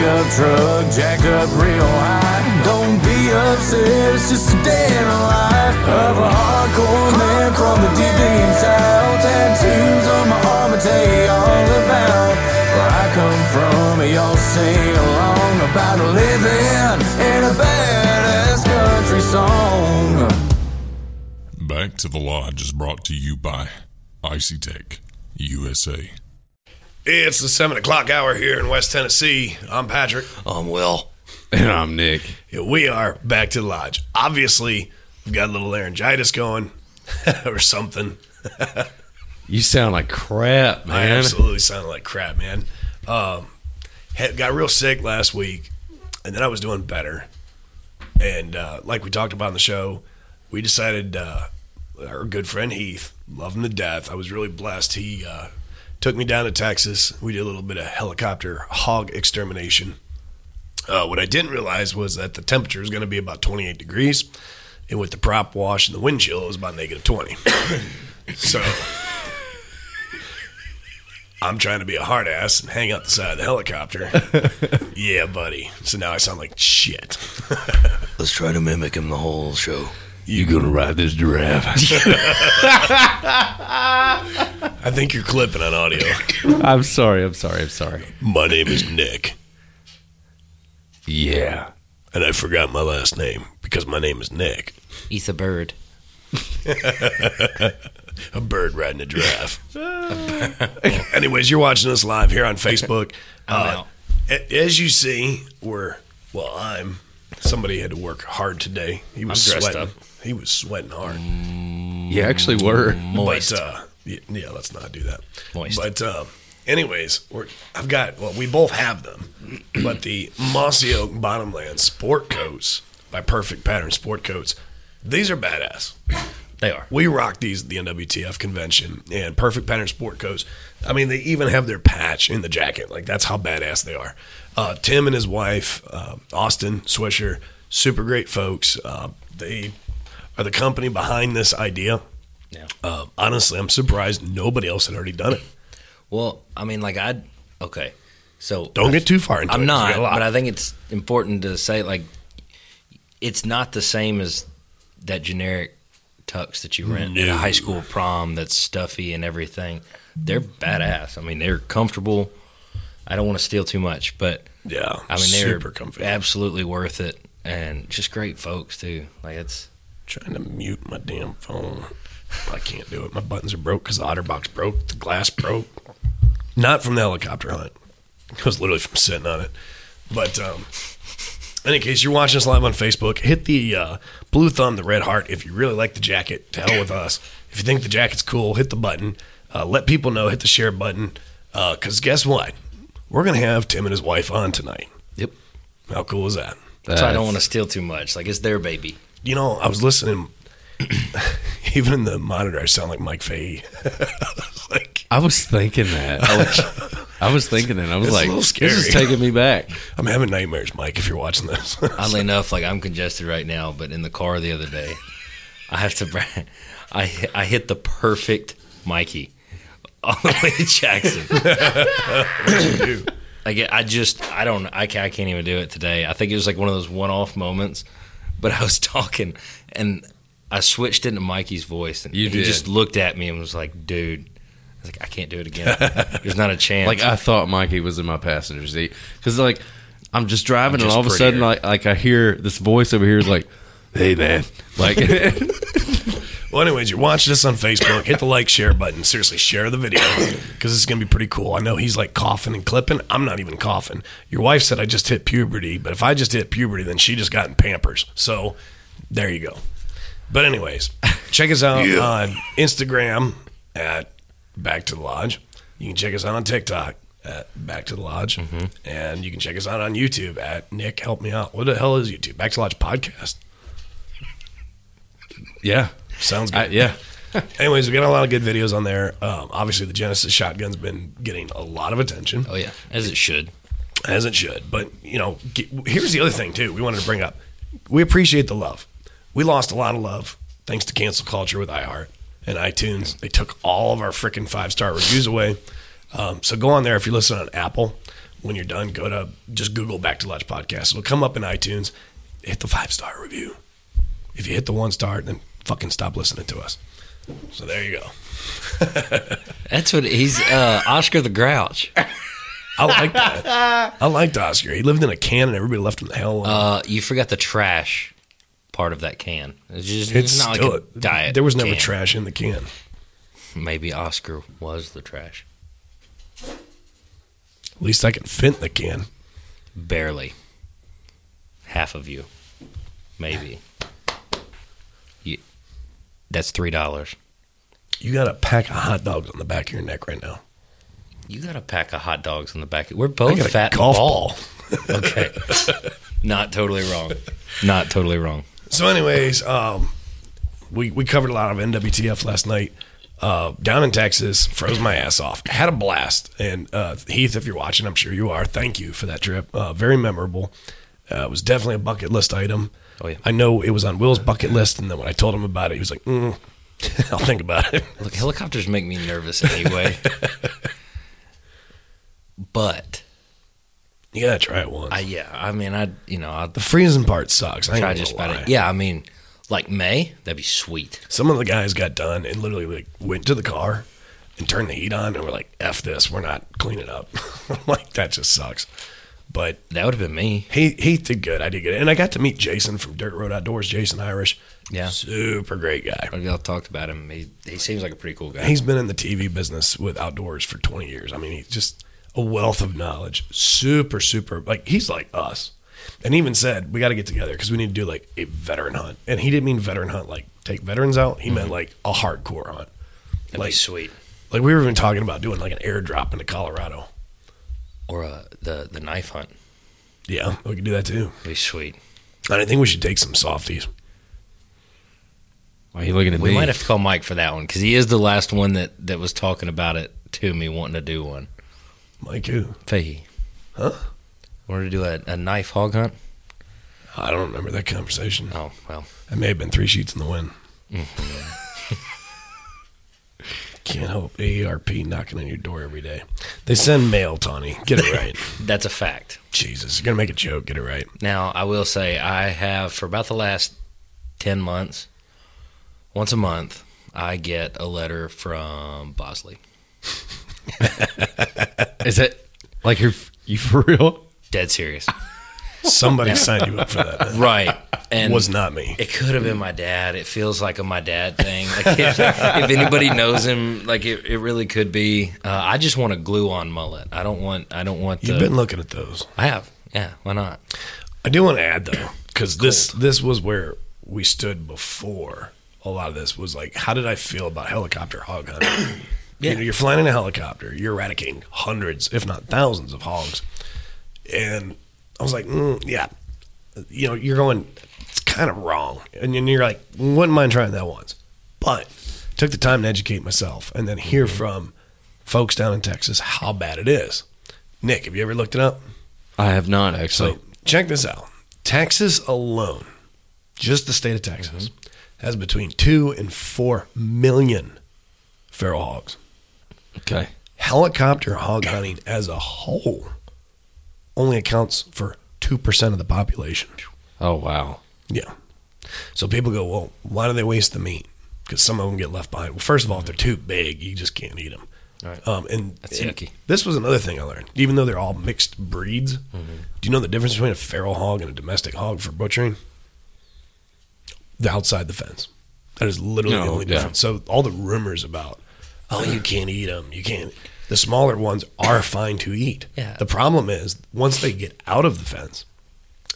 pickup truck, jacked up real high. Don't be upset, it's just a day in the life of a hardcore man from the deep. Tattoos on my arm tell you all about where I come from. Y'all sing along about living in a badass country song. Back to the Lodge is brought to you by Icy Tech USA. It's the seven o'clock hour here in West Tennessee. I'm Patrick. I'm Will. And I'm Nick. Yeah, we are back to the lodge. Obviously, we've got a little laryngitis going or something. You sound like crap, man. I man. absolutely sounded like crap, man. Um, had, got real sick last week, and then I was doing better. And uh, like we talked about on the show, we decided uh, our good friend Heath, love him to death. I was really blessed. He uh, took me down to Texas. We did a little bit of helicopter hog extermination. Uh, what I didn't realize was that the temperature was going to be about 28 degrees, and with the prop wash and the wind chill, it was about negative 20. so I'm trying to be a hard ass and hang out the side of the helicopter. yeah, buddy. So now I sound like shit. Let's try to mimic him the whole show. You gonna ride this giraffe? I think you're clipping on audio. I'm sorry. I'm sorry. I'm sorry. My name is Nick, Yeah. and I forgot my last name because my name is Nick. Eat a bird. A bird riding a giraffe. Anyways, you're watching us live here on Facebook. Uh, a- as you see, we're well. I'm. Somebody had to work hard today. He was I'm dressed sweating. up. He was sweating hard. You actually were. Moist. But uh, yeah, let's not do that. Moist. But uh, anyways, we're, I've got well, we both have them, but the Mossy Oak Bottomland Sport Coats by Perfect Pattern Sport Coats, these are badass. they are. We rock these at the NWTF convention and Perfect Pattern Sport Coats. I mean, they even have their patch in the jacket. Like that's how badass they are. Uh, Tim and his wife, uh, Austin Swisher, super great folks. Uh, they are the company behind this idea. Yeah. Uh, honestly, I'm surprised nobody else had already done it. Well, I mean, like I'd Okay, so Don't get too far into it. I'm not, we got a lot. but I think it's important to say like it's not the same as that generic tux that you rent at a high school prom that's stuffy and everything. They're badass. I mean, they're comfortable. I don't want to steal too much, but yeah, I mean, they're super comfy. absolutely worth it and just great folks too. Like it's trying to mute my damn phone. I can't do it. My buttons are broke because the OtterBox broke. The glass broke. Not from the helicopter hunt. It was literally from sitting on it. But um, in any case, you're watching us live on Facebook. Hit the uh, blue thumb, the red heart. If you really like the jacket, to hell with us. If you think the jacket's cool, hit the button. Uh, let people know. Hit the share button. Because guess what? We're going to have Tim and his wife on tonight. Yep. How cool is that? so I don't want to steal too much. Like it's their baby. You know, I was listening. Even in the monitor, I sound like Mike Fahey. like I was thinking that. I was, I was thinking that. I was It's a like, little this is taking me back. I'm having nightmares, Mike. If you're watching this, Oddly enough, like I'm congested right now, but in the car the other day, I have to. bra- I I hit the perfect Mikey all the way to Jackson. I get. I just. I don't. I can't, I can't even do it today. I think it was like one of those one-off moments. But I was talking, and I switched into Mikey's voice, and You he did. just looked at me and was like, "Dude." I was like, I can't do it again. There's not a chance. Like I thought Mikey was in my passenger seat because like I'm just driving I'm and just all of a sudden prettier. like like I hear this voice over here is like, "Hey man," like well, anyways, you're watching this on Facebook. Hit the like, share button. Seriously, share the video because it's gonna be pretty cool. I know he's like coughing and clipping. I'm not even coughing. Your wife said I just hit puberty, but if I just hit puberty, then she just got in Pampers. So there you go. But anyways, check us out on Instagram at Back to the Lodge. You can check us out on TikTok at Back to the Lodge, mm-hmm. and you can check us out on YouTube at Nick. Help me out. What the hell is YouTube? Back to the Lodge podcast. yeah, Sounds good. I, yeah. Anyways, we got a lot of good videos on there. Um, obviously, the Genesis shotgun's been getting a lot of attention, oh yeah, as it should. as it should. But you know, get, here's the other thing too. We wanted to bring up. We appreciate the love. We lost a lot of love thanks to cancel culture with iHeart. and iTunes. They took all of our freaking five star reviews away. Um, so go on there if you listen on Apple. When you're done, go to just Google Back to Lodge podcast. It'll come up in iTunes. Hit the five star review. If you hit the one star, then fucking stop listening to us. So there you go. That's what he's uh, Oscar the Grouch. I like that. I liked Oscar. He lived in a can and everybody left him the hell alone. Uh, you forgot the trash part of that can. It's just it's it's not still like a diet. There was never can. trash in the can. Maybe Oscar was the trash. At least I can fit in the can. Barely. Half of you, maybe. That's three dollars. You got a pack of hot dogs on the back of your neck right now. You got a pack of hot dogs in the back. We're both fat golf bald. ball. Okay, not totally wrong. Not totally wrong. So, anyways, um, we we covered a lot of NWTF last night. Uh, down in Texas, froze my ass off. Had a blast. And uh, Heath, if you're watching, I'm sure you are. Thank you for that trip. Uh, very memorable. Uh, it was definitely a bucket list item. Oh, yeah. I know it was on Will's bucket list, and then when I told him about it, he was like, mm, "I'll think about it." Look, helicopters make me nervous anyway. but You gotta try it once. I yeah, I mean, I you know I the freezing part sucks. I try just about it. Yeah, I mean, like May, that'd be sweet. Some of the guys got done and literally like went to the car and turned the heat on and were like, "F this, we're not cleaning up." Like that just sucks. But That would have been me. he he did good. I did good, and I got to meet Jason from Dirt Road Outdoors. Jason Irish, Yeah. super great guy. Y'all talked about him. He, he seems like a pretty cool guy. He's been in the TV business with outdoors for 20 years. I mean, he's just a wealth of knowledge. Super, super. Like he's like us, and he even said we got to get together because we need to do like a veteran hunt. And he didn't mean veteran hunt like take veterans out. He meant mm-hmm. like a hardcore hunt. That'd like be sweet. Like we were even talking about doing like an airdrop into Colorado. Or uh, the the knife hunt. Yeah, we could do that too. That'd be sweet. And I think we should take some softies. Why are you looking at We me? might have to call Mike for that one because he is the last one that, that was talking about it to me, wanting to do one. Mike, who? Fahey. Huh? Wanted to do a, a knife hog hunt? I don't remember that conversation. Oh, well. It may have been three sheets in the wind. Can't help AARP knocking on your door every day. They send mail, Tawny. Get it right. That's a fact. Jesus, you're gonna make a joke. Get it right. Now, I will say I have for about the last 10 months, once a month, I get a letter from Bosley. Is it like you're you for real? Dead serious. Somebody signed you up for that. right. And it was not me. It could have been my dad. It feels like a my dad thing. Like if, if anybody knows him, like it, it really could be. Uh, I just want a glue on mullet. I don't want. I don't want the. You've been looking at those. I have. Yeah. Why not? I do want to add though, because this this was where we stood before. A lot of this was like, how did I feel about helicopter hog hunting? Yeah. You know, you're flying in a helicopter, you're eradicating hundreds, if not thousands, of hogs, and I was like, mm, yeah, you know, you're going, it's kind of wrong, and then you're like, wouldn't mind trying that once, but took the time to educate myself and then hear from folks down in Texas how bad it is. Nick, have you ever looked it up? I have not actually. So check this out. Texas alone, just the state of Texas, has between two and four million feral hogs. okay. Helicopter hog hunting as a whole only accounts for two percent of the population. Oh wow. Yeah. So people go, well, why do they waste the meat? Because some of them get left behind. Well, first of all, if they're too big, you just can't eat them. Right. Um, and That's and yucky. This was another thing I learned. Even though they're all mixed breeds, Mm-hmm. do you know the difference between a feral hog and a domestic hog for butchering? The outside the fence. That is literally the only yeah. difference. So all the rumors about, oh, you can't eat them, you can't. The smaller ones are fine to eat. Yeah. The problem is once they get out of the fence,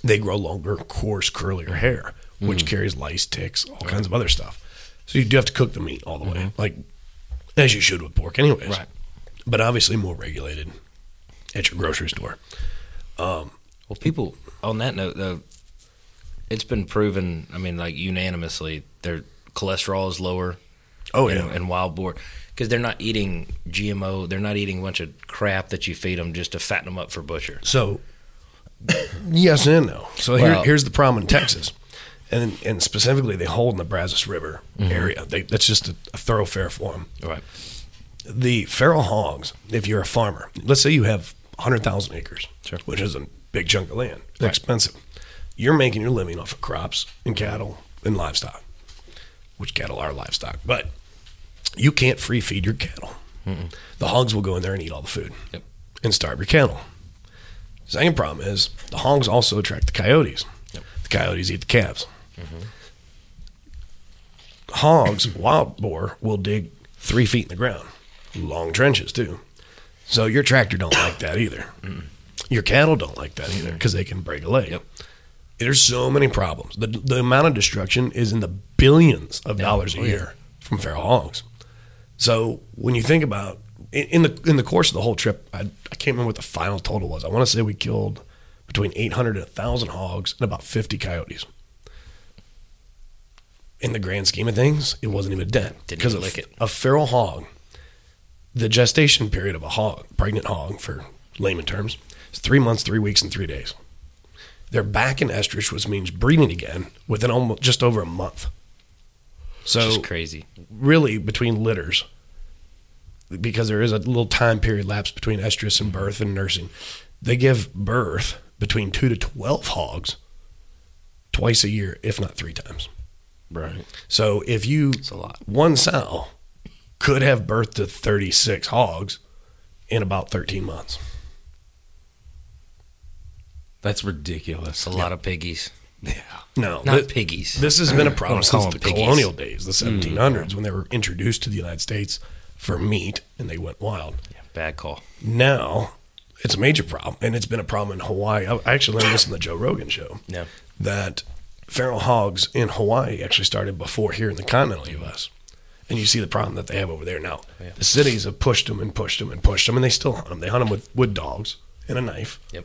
they grow longer, coarse, curlier hair, mm-hmm. which carries lice, ticks, all kinds of other stuff. So you do have to cook the meat all the way, mm-hmm. like as you should with pork, anyways. Right. But obviously more regulated at your grocery store. Um, well, people on that note though, it's been proven. I mean, like unanimously, their cholesterol is lower. Oh yeah, in wild boar because they're not eating GMO. They're not eating a bunch of crap that you feed them just to fatten them up for butcher. So, yes and no. So here, here's the problem in Texas. and and specifically they hold in the Brazos River mm-hmm. area. They, that's just a, a thoroughfare for them. Right. The feral hogs, if you're a farmer, let's say you have 100,000 acres, Sure. which is a big chunk of land, they're expensive. You're making your living off of crops and cattle and livestock, which cattle are livestock, but you can't free feed your cattle. The hogs will go in there and eat all the food Yep. and starve your cattle. Second problem is the hogs also attract the coyotes. The coyotes eat the calves. Hogs, wild boar, will dig three feet in the ground, long trenches too. So your tractor don't like that either. Your cattle don't like that either because they can break a leg. Yep. There's so many problems. The, the amount of destruction is in the billions of dollars a Oh, yeah. year from feral hogs. So when you think about in, the in the course of the whole trip, I, I can't remember what the final total was. I want to say we killed between 800 and 1,000 hogs and about 50 coyotes. In the grand scheme of things, it wasn't even a dent Didn't because even a, lick it. a feral hog, the gestation period of a hog, pregnant hog for layman terms, is three months, three weeks, and three days. They're back in estrus, which means breeding again within almost just over a month. So Just crazy. really between litters because there is a little time period lapse between estrus and birth and nursing they give birth between 2 to 12 hogs twice a year if not three times Right. so if you a lot. one sow could have birth to 36 hogs in about 13 months That's ridiculous. It's a lot of piggies. No Not th- piggies. this has been a problem since the piggies. colonial days the 1700s when they were introduced to the united states for meat and they went wild Bad call. now it's a major problem and it's been a problem in hawaii i I actually learned this in the joe rogan show Yeah. that feral hogs in hawaii actually started before here in the continental us and you see the problem that they have over there now the cities have pushed them and pushed them and pushed them and they still hunt them they hunt them with, with dogs and a knife Yep.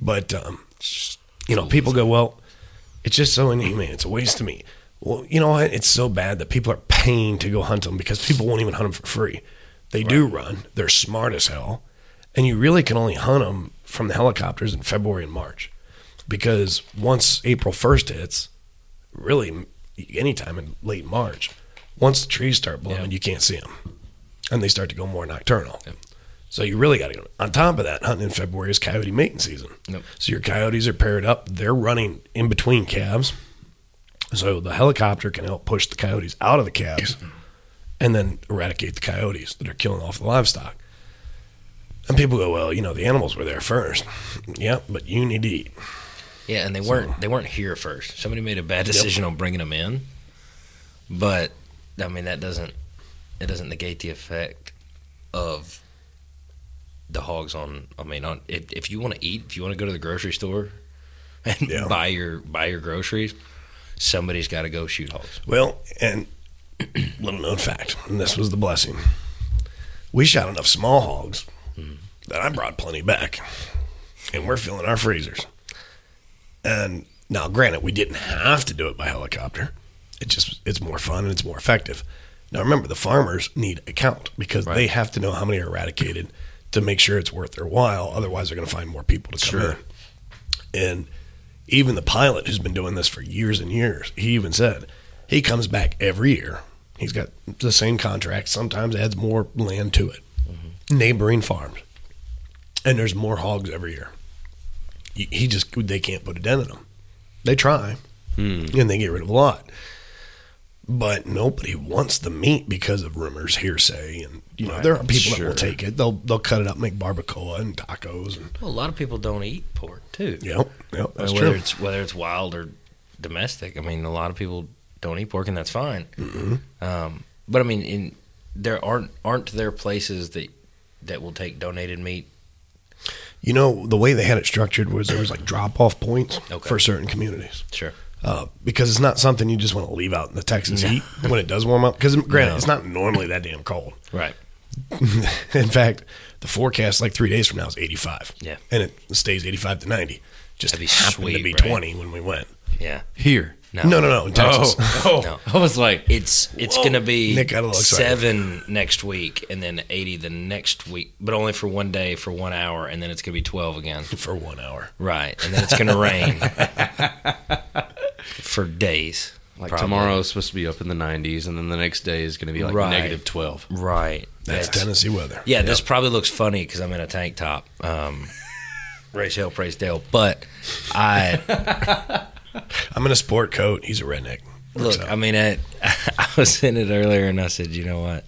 but um, you know people go well it's just so inhumane. It's a waste of me. well you know what? It's so bad that people are paying to go hunt them because people won't even hunt them for free. They do run. They're smart as hell. And you really can only hunt them from the helicopters in february and march because once april 1st hits really anytime in late march once the trees start blowing Yeah. you can't see them and they start to go more nocturnal so you really got to go. On top of that, hunting in February is coyote mating season. Yep. So your coyotes are paired up. They're running in between calves. So the helicopter can help push the coyotes out of the calves and then eradicate the coyotes that are killing off the livestock. And people go, well, you know, the animals were there first. Yeah, but you need to eat. Yeah, and they weren't they weren't here first. Somebody made a bad decision on bringing them in, but I mean that doesn't it doesn't negate the effect of the hogs on. I mean, on if, if you want to eat, if you want to go to the grocery store and Yeah. buy your buy your groceries, somebody's got to go shoot hogs. Well, and little known fact, and this was the blessing. We shot enough small hogs hmm. that I brought plenty back, and we're filling our freezers. And now, granted, we didn't have to do it by helicopter. It just it's more fun and it's more effective. Now, remember, the farmers need a count because they have to know how many are eradicated to make sure it's worth their while. Otherwise, they're going to find more people to come in. And even the pilot who's been doing this for years and years, he even said he comes back every year. He's got the same contract, sometimes adds more land to it, mm-hmm. neighboring farms. And there's more hogs every year. He he just, they can't put a dent in them. They try, hmm. and they get rid of a lot. But nobody wants the meat because of rumors, hearsay, and you know there are people that will take it. They'll they'll cut it up, make barbacoa and tacos, and Well, a lot of people don't eat pork too. yep, yep, that's whether true. it's whether it's wild or domestic. I mean, a lot of people don't eat pork, and that's fine. Mm-hmm. Um, but I mean, in there aren't aren't there places that that will take donated meat? You know, the way they had it structured was there was like drop off points Okay. for certain communities. Sure. Uh, because it's not something you just want to leave out in the Texas heat when it does warm up. Because granted, No. it's not normally that damn cold. Right. in fact, the forecast like three days from now is 85. Yeah. And it stays 85 to 90. Just That'd be happened to sweet, be right? 20 when we went. Yeah. Here. No. No, no, no, in Texas. Oh, No. I was like, It's it's gonna be Nick got a little excited. seven next week, and then eighty the next week, but only for one day for one hour, and then it's gonna be twelve again. For one hour. Right, and then it's gonna rain. For days. Like probably. tomorrow's supposed to be up in the 90s, and then the next day is going to be like Right. negative 12. Right. That's Yes. Tennessee weather. Yeah, this probably looks funny because I'm in a tank top. Um, raise hell, praise Dale. But I I'm in a sport coat. He's a redneck. Works look. out. I mean, I, I was in it earlier, and I said, you know what?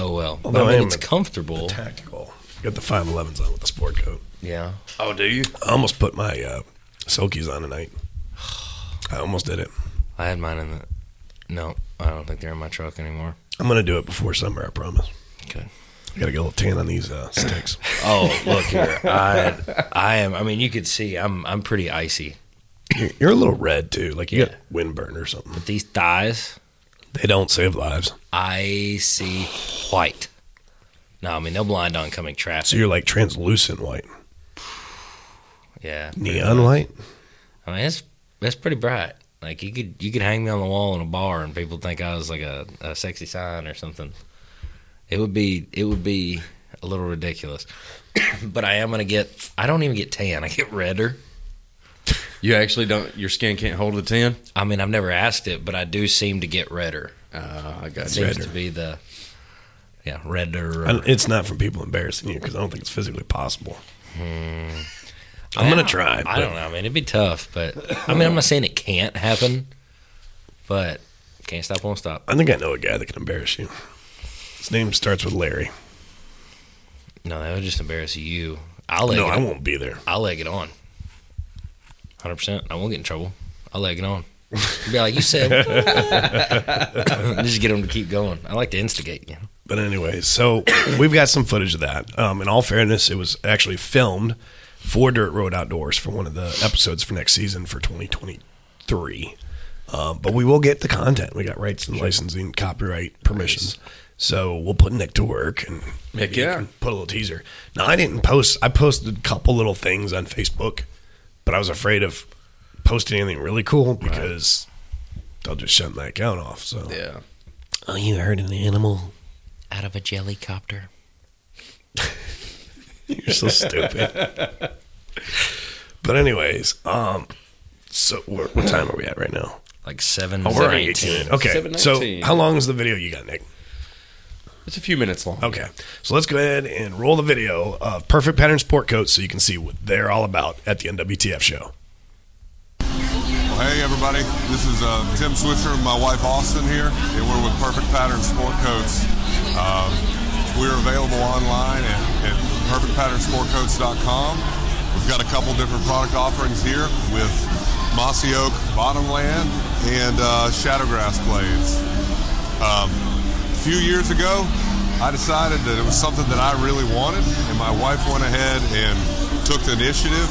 Oh well. But Although I I mean, am it's a- comfortable. tactical. Got the 511s on with the sport coat. Yeah. Oh, do you? I almost put my uh, Silkies on tonight. I almost did it. I had mine in the. No, I don't think they're in my truck anymore. I'm gonna do it before summer. I promise. Okay. I gotta get a little tan on these uh, sticks. Oh, look here. I I am. I mean, you could see I'm I'm pretty icy. You're, you're a little red too. Like you Yeah. got windburn or something. But these thighs, They don't save lives. icy white. No, I mean they'll blind oncoming traffic. So you're like translucent white, yeah. neon white. I mean, that's it's pretty bright. Like you could you could hang me on the wall in a bar and people think I was like a, a sexy sign or something. It would be it would be a little ridiculous. but I am gonna get I don't even get tan. I get redder. You actually don't, your skin can't hold a tan? I mean I've never asked it, but I do seem to get redder. Uh, I got you. seems redder. to be the yeah redder. And it's not from people embarrassing you because I don't think it's physically possible. I'm gonna try. I don't know. I mean it'd be tough, but I mean I'm not saying it can't happen, but can't stop won't stop. I think I know a guy that can embarrass you. His name starts with Larry. No, that would just embarrass you. I'll leg No, it I won't be there. I'll leg it on. Hundred percent. I won't get in trouble. I'll leg it on. Be like you said. Just get them to keep going. I like to instigate. You know? But anyway, so we've got some footage of that. Um, in all fairness, it was actually filmed for Dirt Road Outdoors for one of the episodes for next season for 2023. Um, but we will get the content. We got rights and licensing, copyright permissions. So we'll put Nick to work and maybe you yeah. can put a little teaser. Now I didn't post. I posted a couple little things on Facebook, but I was afraid of posting anything really cool because they'll just shut my account off. So Yeah. oh, you heard an animal. Out of a jelly copter. You're so stupid. but anyways, um, so what, what time are we at right now? Like seven. Oh, we're at 18. 18. Okay, 7:19. so how long is the video you got, Nick? It's a few minutes long. Okay, so let's go ahead and roll the video of Perfect Pattern Sport Coats so you can see what they're all about at the NWTF show. Well, hey everybody, this is uh, Tim Switzer and my wife Austin here, and we're with Perfect Pattern Sport Coats. Um, we're available online at, at perfectpatternsportcoats.com. We've got a couple different product offerings here with Mossy Oak Bottomland and uh, Shadowgrass blades. Um, a few years ago, I decided that it was something that I really wanted, and my wife went ahead and took the initiative,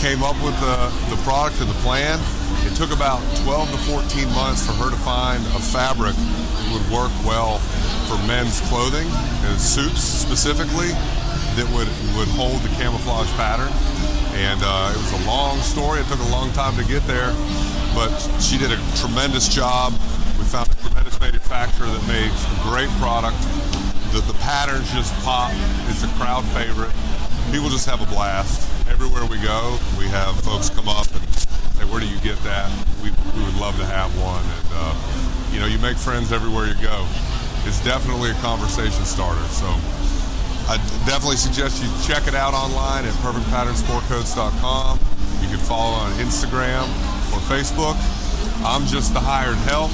came up with the, the product and the plan. It took about 12 to 14 months for her to find a fabric that would work well for men's clothing, and suits specifically, that would, would hold the camouflage pattern. And uh, it was a long story. It took a long time to get there, but she did a tremendous job. We found a tremendous manufacturer that makes a great product. The, the patterns just pop. It's a crowd favorite. People just have a blast. Everywhere we go, we have folks come up and say, where do you get that? We, we would love to have one. And, uh, you know, you make friends everywhere you go. It's definitely a conversation starter. So I definitely suggest you check it out online at perfectpatternsportcoats.com. You can follow on Instagram or Facebook. I'm just the hired help.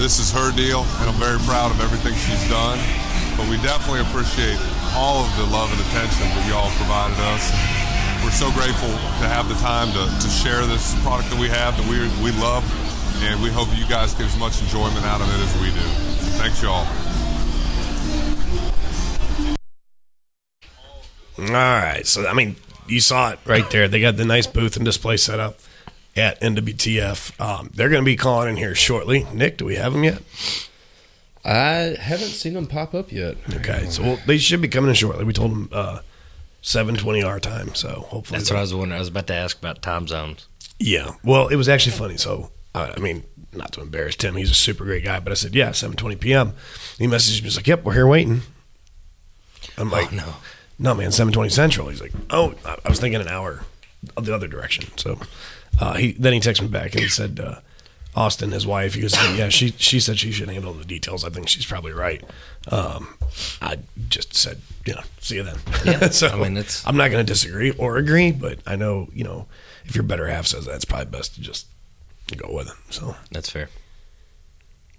This is her deal, and I'm very proud of everything she's done. But we definitely appreciate all of the love and attention that y'all provided us. We're so grateful to have the time to, to share this product that we have that we, we love, and we hope you guys get as much enjoyment out of it as we do. Thanks, y'all. All right, so I mean, you saw it right there. They got the nice booth and display set up at NWTF. Um, they're going to be calling in here shortly. Nick, do we have them yet? I haven't seen them pop up yet. Okay, so we'll, they should be coming in shortly. We told them uh, seven twenty our time, so hopefully That's what I was wondering. I was about to ask about time zones. Yeah, well, it was actually funny. So uh, I mean, not to embarrass Tim, he's a super great guy, but I said, yeah, seven twenty p.m. He messaged me, he's like, yep, we're here waiting. I'm like, oh no. No, man, seven twenty central. He's like, oh, I I was thinking an hour the other direction. So uh, he then he texted me back and he said, uh, Austin, his wife, he goes, yeah, she she said she should handle the details. I think she's probably right. Um, I just said, you know, see you then. Yeah, so I mean, it's- I'm not going to disagree or agree, but I know you know if your better half says that, it's probably best to just go with it. So That's fair.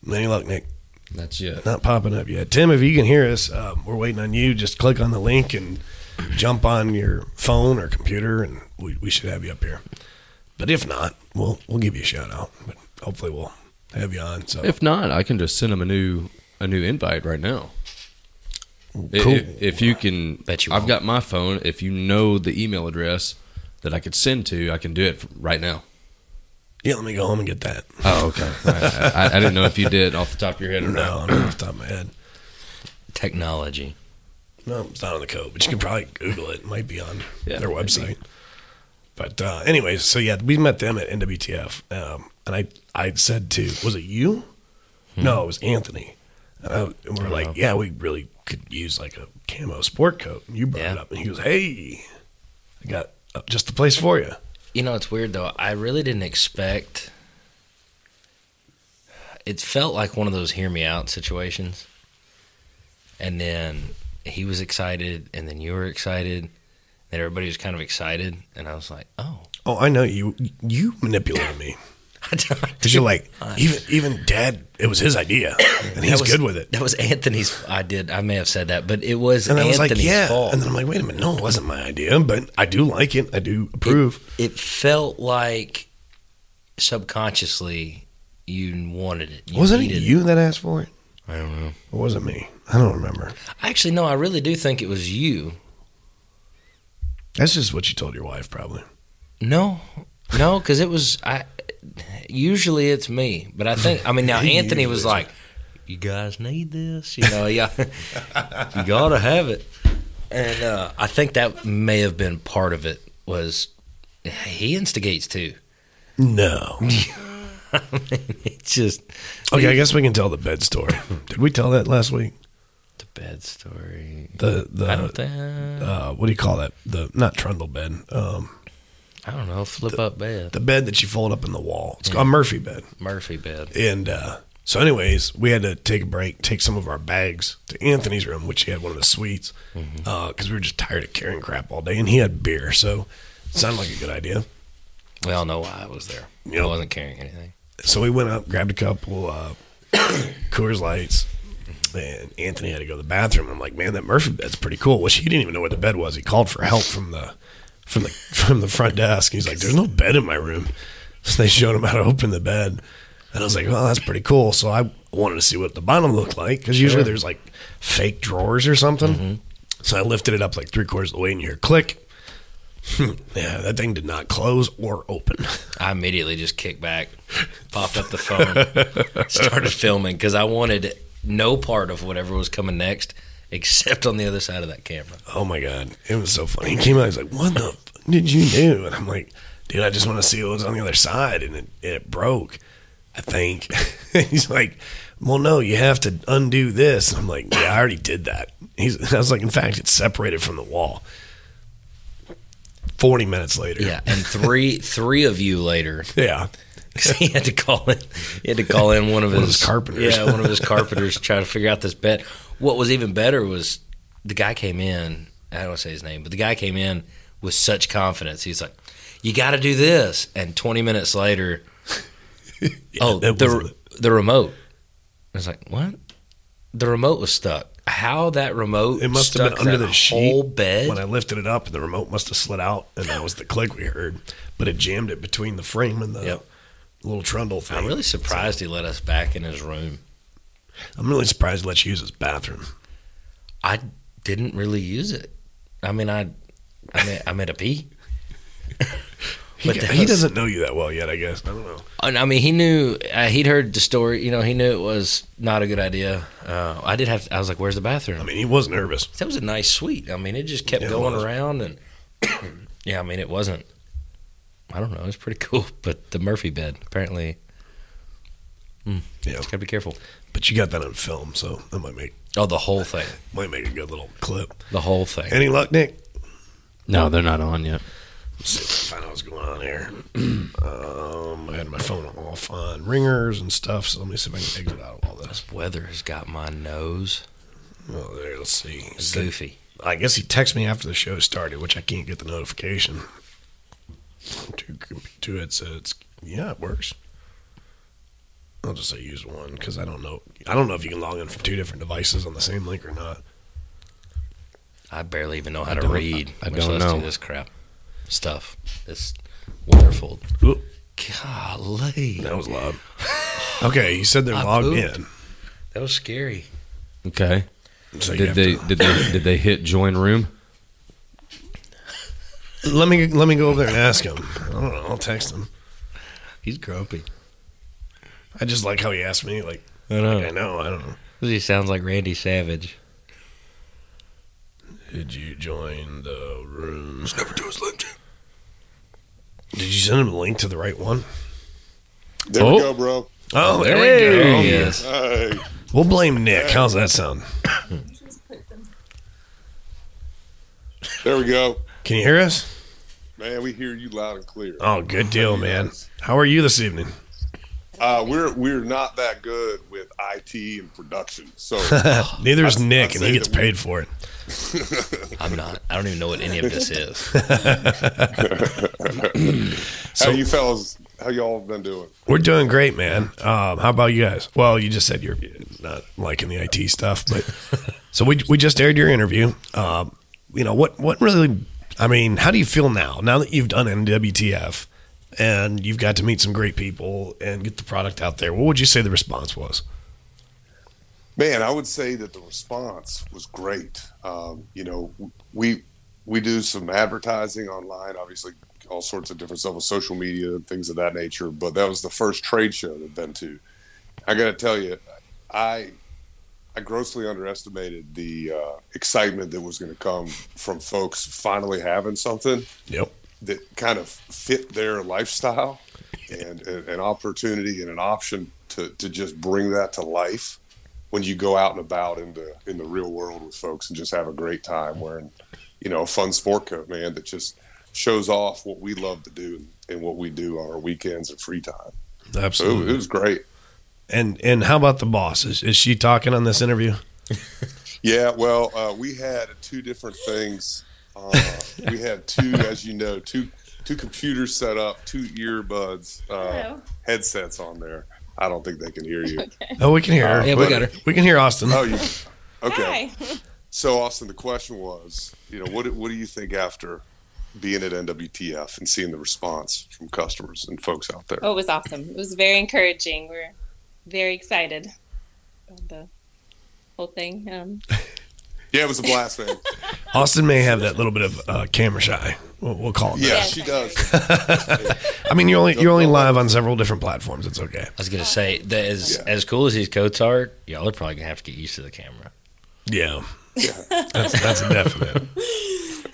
any luck, Nick. That's it. Not popping up yet. Tim, if you can hear us, um, we're waiting on you. Just click on the link and jump on your phone or computer, and we, we should have you up here. But if not, we'll we'll give you a shout out. But hopefully, we'll have you on. So If not, I can just send them a new a new invite right now. Cool. If, if you can, Bet you I've won't. got my phone. If you know the email address that I could send to, I can do it right now. Yeah, let me go home and get that. Oh, okay. I, I, I didn't know if you did off the top of your head or No, not. I'm off the top of my head. Technology. No, it's not on the code, but you can probably Google it. It might be on Yeah, their maybe. website. But uh, anyways, so yeah, we met them at NWTF, um, and I I said to was it you? No, it was Anthony. And, I, and we were like, yeah, we really could use like a camo sport coat. And you brought it up, and he goes, hey, I got uh, just the place for you. You know, it's weird though. I really didn't expect. It felt like one of those hear me out situations. And then he was excited, and then you were excited, and everybody was kind of excited, and I was like, "Oh, Oh, I know you. You manipulated me because you're like even even Dad. It was his idea, and he's was- good with it. That was Anthony's. I did. I may have said that, but it was And I was Anthony's like, yeah. fault. And then I'm like, wait a minute, no, it wasn't my idea, but I do like it. I do approve. it felt like subconsciously you wanted it. You Wasn't it you that asked for it? I don't know. Or was it me? I don't remember. Actually, no. I really do think it was you. That's just what you told your wife, probably. No, no, because it was. I usually it's me, but I think. I mean, now Anthony was usually like, "You guys need this, you know? Yeah, you gotta have it." And uh, I think that may have been part of it. Was he instigates too? No. I mean, it's just Okay, I guess we can tell the bed story. Did we tell that last week? the bed story. The the I don't think. uh, what do you call that? The not trundle bed. Um, I don't know. Flip up bed, the bed that you fold up in the wall. It's called a Murphy bed. Murphy bed. And uh, so, anyways, we had to take a break, take some of our bags to Anthony's room, which he had one of the suites, because we were just tired of carrying crap all day, and he had beer, so it sounded like a good idea. We all know why I was there. Yep. I wasn't carrying anything. So we went up, grabbed a couple uh, Coors Lights, and Anthony had to go to the bathroom. I'm like, man, that Murphy bed's pretty cool. Which he didn't even know where the bed was. He called for help from the from the from the front desk. He's like, "There's no bed in my room." So they showed him how to open the bed, and I was like, "Well, that's pretty cool." So I wanted to see what the bottom looked like because usually there's like fake drawers or something. Mm-hmm. So I lifted it up like three quarters of the way, and you hear click. Hmm. yeah, that thing did not close or open. I immediately just kicked back, popped up the phone, started filming because I wanted no part of whatever was coming next except on the other side of that camera. Oh my god, it was so funny. He came out, he's like, "What the f- did you do?" And I'm like, "Dude, I just want to see what was on the other side," and it, it broke. I think he's like, "Well, no, you have to undo this." And I'm like, "Yeah, I already did that." He's, I was like, "In fact, it's separated from the wall." Forty minutes later, Yeah, and three three of you later, yeah, he had to call in. He had to call in one of One of his, his carpenters. Yeah, one of his carpenters to try to figure out this bed. What was even better was the guy came in. I don't want to say his name, but the guy came in with such confidence. He's like, "You got to do this," and 20 minutes later, oh, the the remote. I was like, "What?" The remote was stuck. How that remote? it must have been under the whole bed. when I lifted it up, the remote must have slid out, and that was the click we heard. But it jammed it between the frame and the Yep. Little trundle thing. I'm really surprised he let us back in his room. I'm really surprised he let you use his bathroom. I didn't really use it. I mean, I, I made, I made a pee. He, But that he doesn't know you that well yet, I guess. I don't know. I mean, he knew uh, he'd heard the story. You know, he knew it was not a good idea. Uh, I did have. I was like, "Where's the bathroom?" I mean, he was nervous. that was a nice suite. I mean, it just kept Yeah, going around, and yeah, I mean, it wasn't. I don't know. It was pretty cool, but the Murphy bed apparently. Yeah, Just gotta be careful. but you got that on film, so that might make Oh, the whole thing. might make a good little clip. The whole thing. Any luck, Nick? No, they're not on yet. Let's see if I find out what's going on here. um, I had my phone off on ringers and stuff, so let me see if I can exit out of all this. Weather has got my nose Oh, there. Let's see. Goofy. I guess he texted me after the show started, which I can't get the notification. Two, two headsets. Yeah, it works. I'll just say use one because I don't know. I don't know if you can log in from two different devices on the same link or not. I barely even know how I to read. I much don't less do know. this crap stuff. It's wonderful. Oop, Golly, that was loud. Okay, you said they're I logged pooped. in. that was scary. Okay. So Did they to- did they did they hit join room? Let me let me go over there and ask him. I don't know. I'll text him. He's grumpy. I just like how he asked me. Like, I know. like I know. I don't know. He sounds like Randy Savage. Did you join the rooms? Never do a Slim Jim. Did you send him a link to the right one? There Oh. we go, bro. Oh, there There we go. he is. Hey, We'll blame Nick. How's that sound? there we go. Can you hear us? Man, we hear you loud and clear. Oh, good deal, man. How are you this evening? Uh, we're we're not that good with IT and production, so Neither is I'd- Nick, I'd and he gets that we- paid for it. I'm not. I don't even know what any of this is. how you fellas, how y'all been doing? We're doing great, man. Um, how about you guys? Well, you just said you're not liking the IT stuff, but so we we just aired your interview. Um, you know what? What really? I mean, how do you feel now? Now that you've done NWTF and you've got to meet some great people and get the product out there, what would you say the response was? Man, I would say that the response was great. Um, you know, we we do some advertising online, obviously all sorts of different stuff with social media and things of that nature. But that was the first trade show that I've been to. I got to tell you, I I grossly underestimated the uh, excitement that was going to come from folks finally having something Yep. that kind of fit their lifestyle and, and an opportunity and an option to, to just bring that to life when you go out and about in the in the real world with folks and just have a great time wearing you know a fun sport coat man that just shows off what we love to do and what we do on our weekends and free time so Absolutely. it was great And and how about the boss? Is, is she talking on this interview? Yeah, well, uh, we had two different things. Uh, we had two, as you know, two two computers set up, two earbuds, uh, headsets on there. I don't think they can hear you. Oh, we can hear her. Yeah, we got her. We can hear Austin. Oh, you okay? Hi. So, Austin, the question was, you know, what do- what do you think after being at NWTF and seeing the response from customers and folks out there? Oh, it was awesome. It was very encouraging. We're very excited about the whole thing. Um, Yeah, it was a blast, man. Austin may have that little bit of uh, camera shy. We'll, we'll call it Yeah, that. she does. I mean, you're only you're only live on several different platforms. It's okay. I was gonna say that as Yeah. as cool as these coats are, y'all are probably gonna have to get used to the camera. Yeah, that's that's a definite.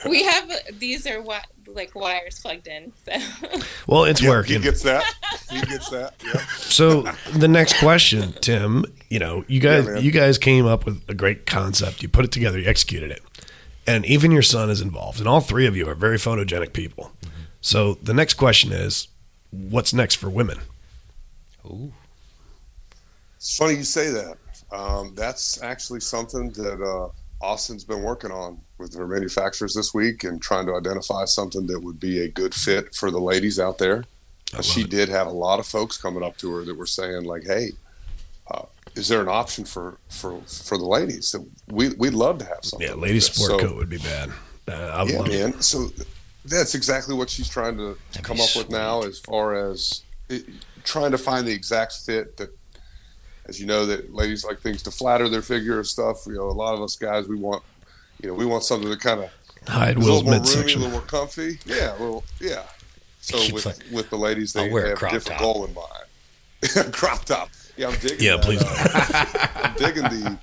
we have these are wi- like wires plugged in. So Well, it's Yeah, he working. gets that. He gets that. Yeah. So the next question, Tim, you know, you guys Yeah, you guys came up with a great concept. You put it together, you executed it. And even your son is involved. And all three of you are very photogenic people. So the next question is what's next for women? Ooh, It's funny you say that. Um, that's actually something that uh, Austin's been working on with her manufacturers this week and trying to identify something that would be a good fit for the ladies out there. She it. did have a lot of folks coming up to her that were saying like, "Hey, uh, is there an option for for for the ladies? So we we'd love to have something." Yeah, ladies this." sport So- coat would be bad. Uh, yeah, love it. So that's exactly what she's trying to, That'd come up with now, as far as it, trying to find the exact fit that, as you know, that ladies like things to flatter their figure and stuff. You know, a lot of us guys, we want, you know, we want something that kind of Hide a Will's little more roomy, a little more comfy. Yeah, well, yeah. So with like- with the ladies, they, I'll wear they a have a different top. goal in mind. crop top. Yeah, I'm digging. Yeah, that, please uh, I'm digging the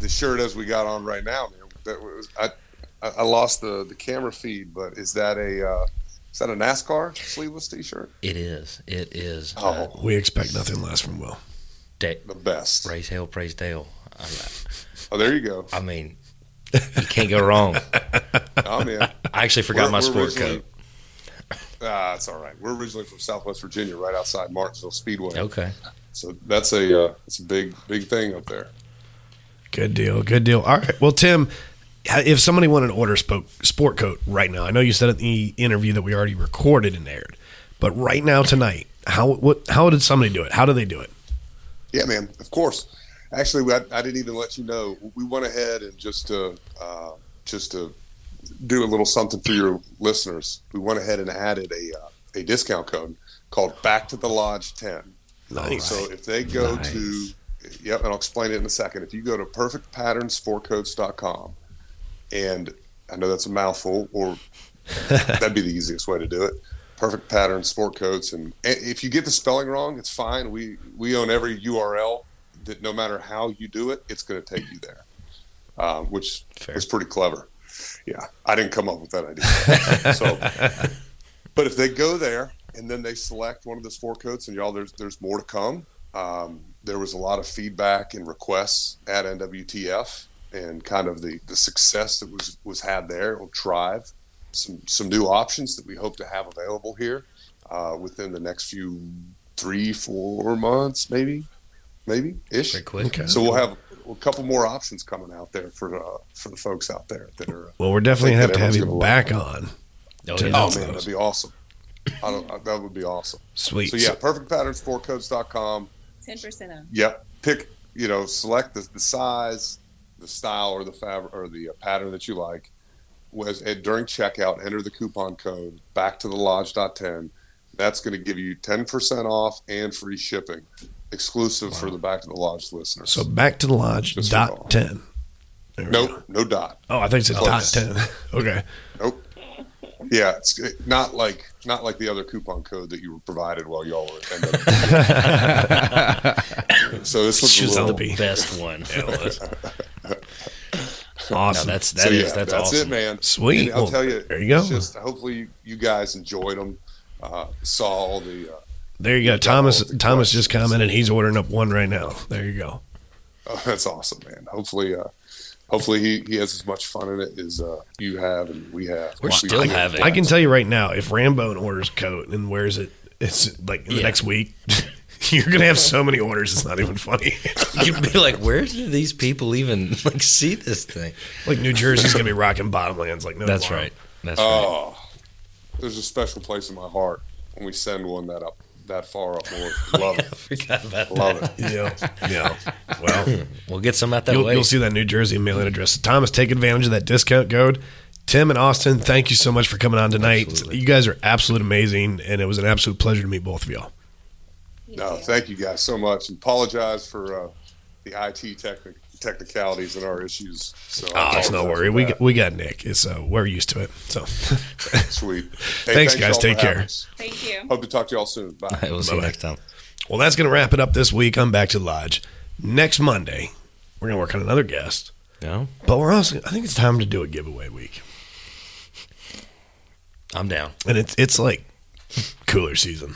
the shirt as we got on right now, man. That was I. I I lost the, the camera feed, but is that a uh, is that a NASCAR sleeveless T-shirt? it is. It is. Oh, Uh, We expect nothing less from Will. Da- the best. praise hell, praise Dale. I, Oh, there you go. I mean, you can't go wrong. Oh man, I actually forgot We're- my we're sport coat. Ah, it's all right. We're originally from Southwest Virginia, right outside Martinsville Speedway. Okay. So that's a uh, it's a big big thing up there. Good deal. Good deal. All right. Well, Tim, if somebody wanted to order a sport coat right now, I know you said in the interview that we already recorded and aired, but right now tonight, how what how did somebody do it? How do they do it? Yeah, man. Of course. Actually, I, I didn't even let you know. We went ahead and just to uh, just to do a little something for your listeners. We went ahead and added a uh, a discount code called Back to the Lodge Ten. Nice. So if they go Nice. to, yep, and I'll explain it in a second. If you go to perfectpatternsportcoats.com, and I know that's a mouthful, or that'd be the easiest way to do it. Perfect Pattern Sport Coats, and if you get the spelling wrong, it's fine. We we own every URL that no matter how you do it, it's going to take you there, um, which is pretty clever. Yeah, I didn't come up with that idea. so, but if they go there and then they select one of the sport coats, and y'all, there's there's more to come. Um, there was a lot of feedback and requests at NWTF, and kind of the the success that was was had there. Will drive some some new options that we hope to have available here uh, within the next few three four months, maybe, maybe ish. Quick. Okay. So we'll have a couple more options coming out there for uh, for the folks out there that are. Uh, Well, we're definitely gonna have to have you back gonna on. Oh, To- yeah. Oh man, that'd be awesome. I don't, I- that would be awesome. Sweet. So yeah, perfectpatternsportcoats.com. Ten percent off. Yep. Pick, you know, select the, the size, the style, or the fabric, or the uh, pattern that you like. Was and during checkout, enter the coupon code back to the lodge.10. That's going to give you 10% off and free shipping, exclusive for the Back to the Lodge listeners. So back to the lodge Just dot ten. There nope, no dot. Oh, I think it's a dot ten. Okay. Nope. Yeah, it's not like not like the other coupon code that you were provided while y'all were. at so this was a Choose little, the Best one. Awesome. No, that's so that is yeah, that's, that's awesome. it, man. Sweet. And I'll Well, tell you. there you go. Just hopefully you, you guys enjoyed them. Uh, saw all the. Uh, there you go. got Thomas all Thomas just commented he's ordering up one right now. There you go. oh, that's awesome, man. Hopefully, uh, hopefully he, he has as much fun in it as uh, you have and we have. We're We- still we- having- I can tell you right now, if Rambo orders coat and wears it, it's like in the Yeah. next week, you're gonna have so many orders. It's not even funny. You'd be like, where do these people even like see this thing? like New Jersey's gonna be rocking Bottomlands. Like no That's tomorrow. right. That's oh, right. Oh, there's a special place in my heart when we send one that up that far up north. Love it. Forgot about Love it. Yeah, yeah. Well, We'll get some out that you'll, way. you'll see that New Jersey mailing address. Thomas, take advantage of that discount code. Tim and Austin, thank you so much for coming on tonight. Absolutely. You guys are absolute amazing, and it was an absolute pleasure to meet both of y'all. No, thank you guys so much. And apologize for uh, the IT technic- technicalities and our issues. So Oh, it's no worry. We got, we got Nick. It's uh, we're used to it. So sweet. Hey, Thanks, guys. Take care. Thank you. Hope to talk to y'all soon. Bye. we'll see you next time. Well, that's going to wrap it up this week. I'm back to the lodge. Next Monday, we're going to work on another guest. No, But we're also, I think it's time to do a giveaway week. I'm down. And it's it's like cooler season.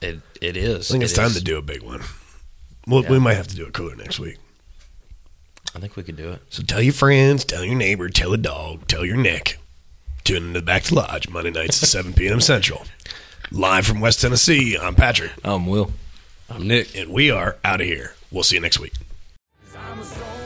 It it is. I think it's It time is. to do a big one. Well, Yeah. We might have to do it cooler next week. I think we could do it. So tell your friends, tell your neighbor, tell a dog, tell your Nick. Tune into Back to Lodge Monday nights at 7 p.m. Central. Live from West Tennessee, I'm Patrick, I'm Will. I'm Nick. and we are out of here. We'll see you next week.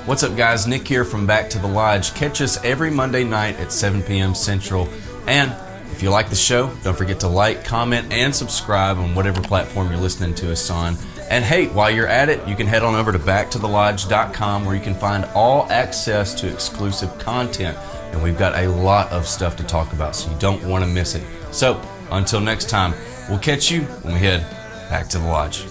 What's up, guys? Nick here from Back to the Lodge. Catch us every Monday night at 7 p.m. Central. And if you like the show, don't forget to like, comment, and subscribe on whatever platform you're listening to us on. And hey, while you're at it, you can head on over to backtothelodge.com where you can find all access to exclusive content. And we've got a lot of stuff to talk about, so you don't want to miss it. So until next time, we'll catch you when we head back to the lodge.